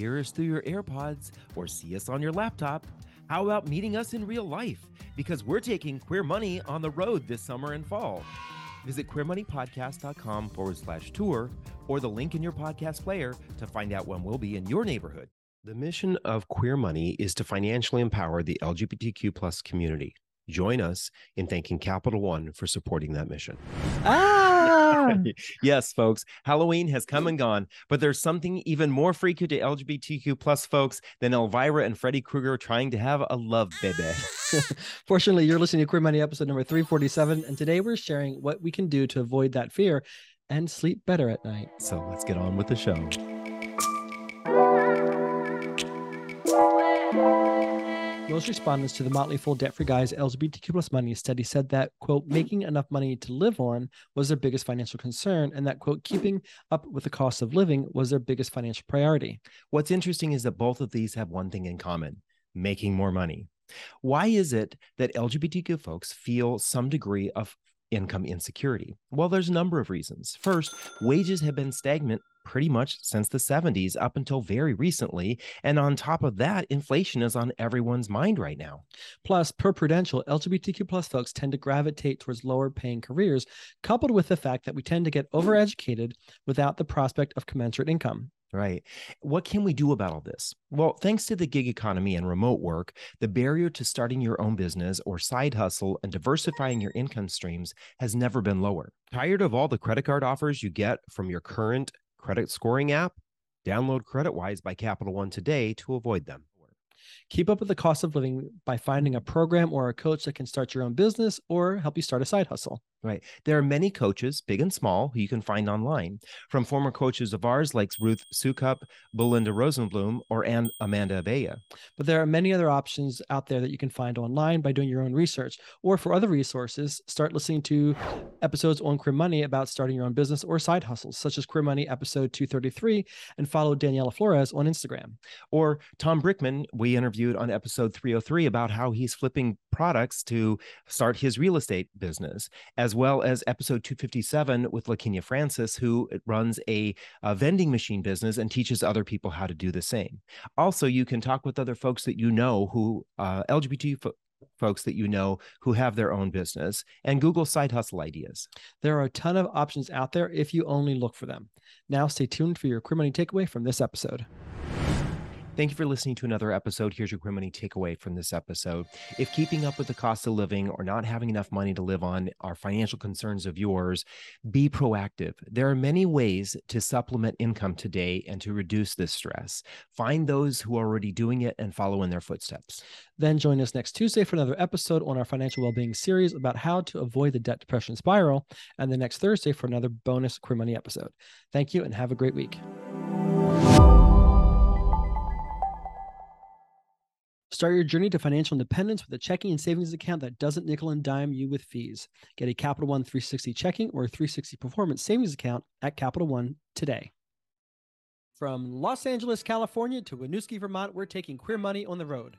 hear us through your AirPods or see us on your laptop, how about meeting us in real life? Because we're taking Queer Money on the road this summer and fall. Visit queermoneypodcast.com forward slash tour or the link in your podcast player to find out when we'll be in your neighborhood. The mission of Queer Money is to financially empower the LGBTQ plus community. Join us in thanking Capital One for supporting that mission. Ah, Ah. yes, folks, Halloween has come and gone, but there's something even more freaky to LGBTQ plus folks than Elvira and Freddy Krueger trying to have a love baby. fortunately, you're listening to Queer Money episode number 347, and today we're sharing what we can do to avoid that fear and sleep better at night. so let's get on with the show. Most respondents to the Motley Fool Debt Free Guys LGBTQ plus money study said that, quote, making enough money to live on was their biggest financial concern, and that, quote, keeping up with the cost of living was their biggest financial priority. What's interesting is that both of these have one thing in common making more money. Why is it that LGBTQ folks feel some degree of income insecurity? Well, there's a number of reasons. First, wages have been stagnant pretty much since the 70s up until very recently. And on top of that, inflation is on everyone's mind right now. Plus, per Prudential, LGBTQ plus folks tend to gravitate towards lower paying careers, coupled with the fact that we tend to get overeducated without the prospect of commensurate income. Right. What can we do about all this? Well, thanks to the gig economy and remote work, the barrier to starting your own business or side hustle and diversifying your income streams has never been lower. Tired of all the credit card offers you get from your current credit scoring app? Download CreditWise by Capital One today to avoid them. Keep up with the cost of living by finding a program or a coach that can start your own business or help you start a side hustle. Right. There are many coaches, big and small, who you can find online. From former coaches of ours like Ruth Soukup, Belinda Rosenblum, or Ann Amanda Abella. But there are many other options out there that you can find online by doing your own research. Or for other resources, start listening to episodes on Queer Money about starting your own business or side hustles, such as Queer Money episode 233, and follow Daniela Flores on Instagram. Or Tom Brickman, we interviewed on episode 303 about how he's flipping products to start his real estate business, as well as episode 257 with LaKenya Francis, who runs a, a vending machine business and teaches other people how to do the same. Also, you can talk with other folks that you know who uh, LGBT fo- folks that you know who have their own business and Google side hustle ideas. There are a ton of options out there if you only look for them. Now, stay tuned for your Queer Money takeaway from this episode. Thank you for listening to another episode. Here's your Money takeaway from this episode. If keeping up with the cost of living or not having enough money to live on are financial concerns of yours, be proactive. There are many ways to supplement income today and to reduce this stress. Find those who are already doing it and follow in their footsteps. Then join us next Tuesday for another episode on our financial well-being series about how to avoid the debt depression spiral, and the next Thursday for another bonus Queer Money episode. Thank you and have a great week. Start your journey to financial independence with a checking and savings account that doesn't nickel and dime you with fees. Get a Capital One 360 checking or 360 performance savings account at Capital One today. From Los Angeles, California to Winooski, Vermont, we're taking Queer Money on the road.